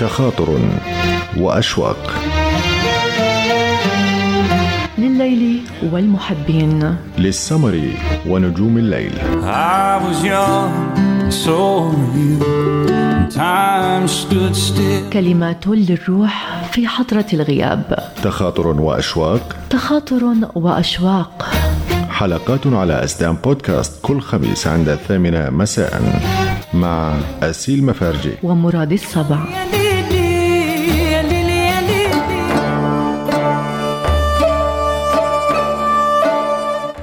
تخاطر وأشواق. لليل والمحبين. للسمر ونجوم الليل. I was young, so you. Time stood still. كلمات للروح في حضرة الغياب. تخاطر وأشواق. تخاطر وأشواق. حلقات على أسدان بودكاست كل خميس عند الثامنة مساء مع أسيل مفارجي. ومراد السبع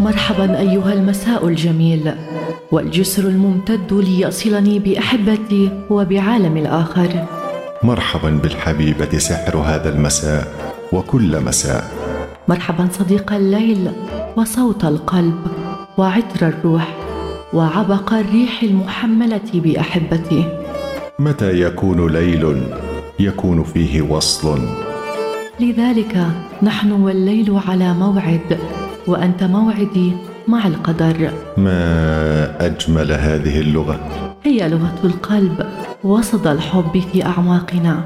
مرحبا أيها المساء الجميل والجسر الممتد ليصلني بأحبتي وبعالم الآخر. مرحبا بالحبيبة سحر هذا المساء وكل مساء. مرحبا صديق الليل وصوت القلب وعطر الروح وعبق الريح المحملة بأحبتي. متى يكون ليل يكون فيه وصل؟ لذلك نحن والليل على موعد. وأنت موعدي مع القدر. ما أجمل هذه اللغة؟ هي لغة القلب وصدى الحب في أعماقنا.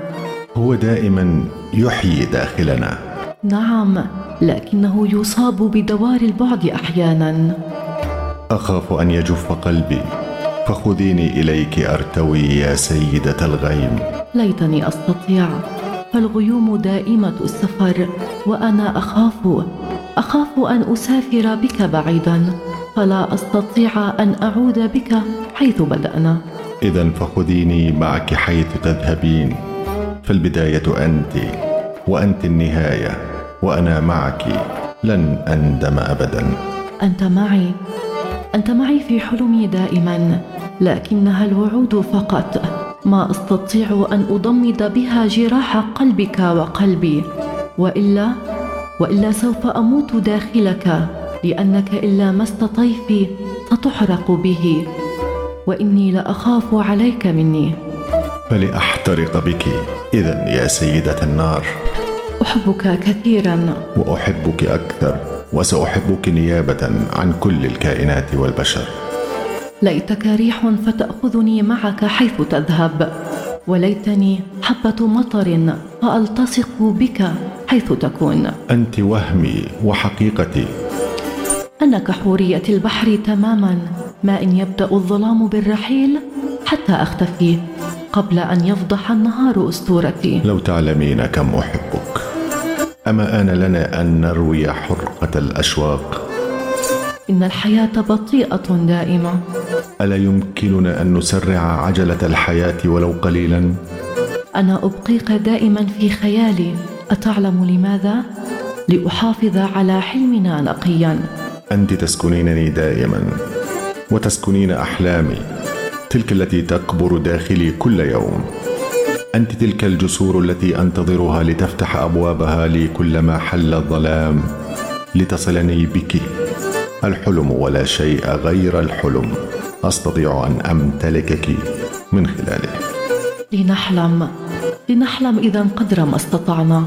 هو دائما يحيي داخلنا. نعم لكنه يصاب بدوار البعد أحيانا. أخاف أن يجف قلبي. فخذيني إليك أرتوي يا سيدة الغيم. ليتني أستطيع. فالغيوم دائمة السفر وأنا أخاف. أخاف أن أسافر بك بعيدا فلا أستطيع أن أعود بك حيث بدأنا. إذا فخذيني معك حيث تذهبين. فالبداية أنت وأنت النهاية وأنا معك. لن أندم أبدا. أنت معي. أنت معي في حلمي دائما لكنها الوعود فقط. ما أستطيع أن أضمد بها جراح قلبك وقلبي وإلا وإلا سوف أموت داخلك لأنك إن لامست طيفي ستحرق به. وإني لأخاف عليك مني. فلأحترق بك. إذا يا سيدة النار. أحبك كثيرا. وأحبك أكثر. وسأحبك نيابة عن كل الكائنات والبشر. ليتك ريح فتأخذني معك حيث تذهب. وليتني حبة مطر فألتصق بك حيث تكون. أنت وهمي وحقيقتي. أنك حورية البحر تماما ما إن يبدأ الظلام بالرحيل حتى أختفي قبل أن يفضح النهار أسطورتي. لو تعلمين كم أحبك. أما آن لنا أن نروي حرقة الأشواق. إن الحياة بطيئة دائمة. ألا يمكننا أن نسرع عجلة الحياة ولو قليلا؟ أنا أبقيك دائما في خيالي. أتعلم لماذا؟ لأحافظ على حلمنا نقيا. أنت تسكنينني دائما وتسكنين أحلامي تلك التي تكبر داخلي كل يوم. أنت تلك الجسور التي أنتظرها لتفتح أبوابها لي كلما حل الظلام. لتصلني بك. الحلم ولا شيء غير الحلم. أستطيع أن أمتلكك من خلاله. لنحلم لنحلم إذا قدر ما استطعنا.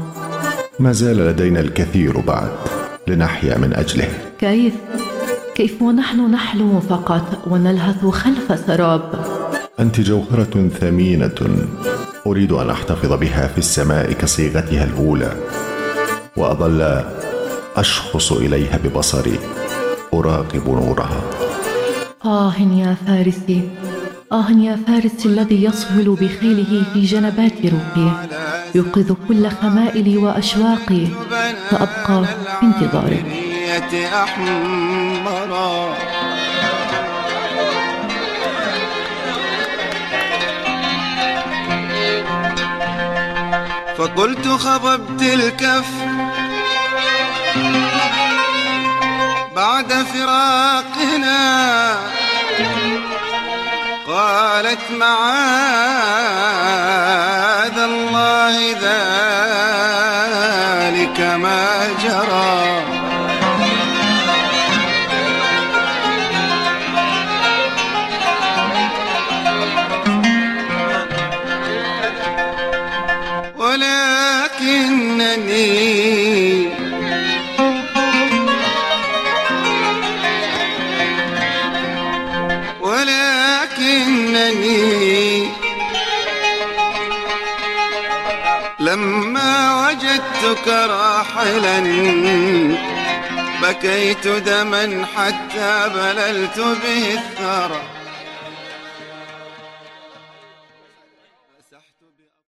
ما زال لدينا الكثير بعد لنحيا من أجله. كيف؟ كيف ونحن نحلم فقط ونلهث خلف سراب؟ أنت جوهرة ثمينة. أريد أن أحتفظ بها في السماء كصيغتها الأولى. وأظل أشخص إليها ببصري. أراقب نورها. آه يا فارسي. آه يا فارسي الذي يصهل بخيله في جنبات روحي. يوقظ كل خمائلي وأشواقي. فأبقى في أحمرا فقلت خضبت الكف بعد فراقنا. قالت معاذ. ولكنني لما وجدتك راحلا بكيت دما حتى بللت به الثرى.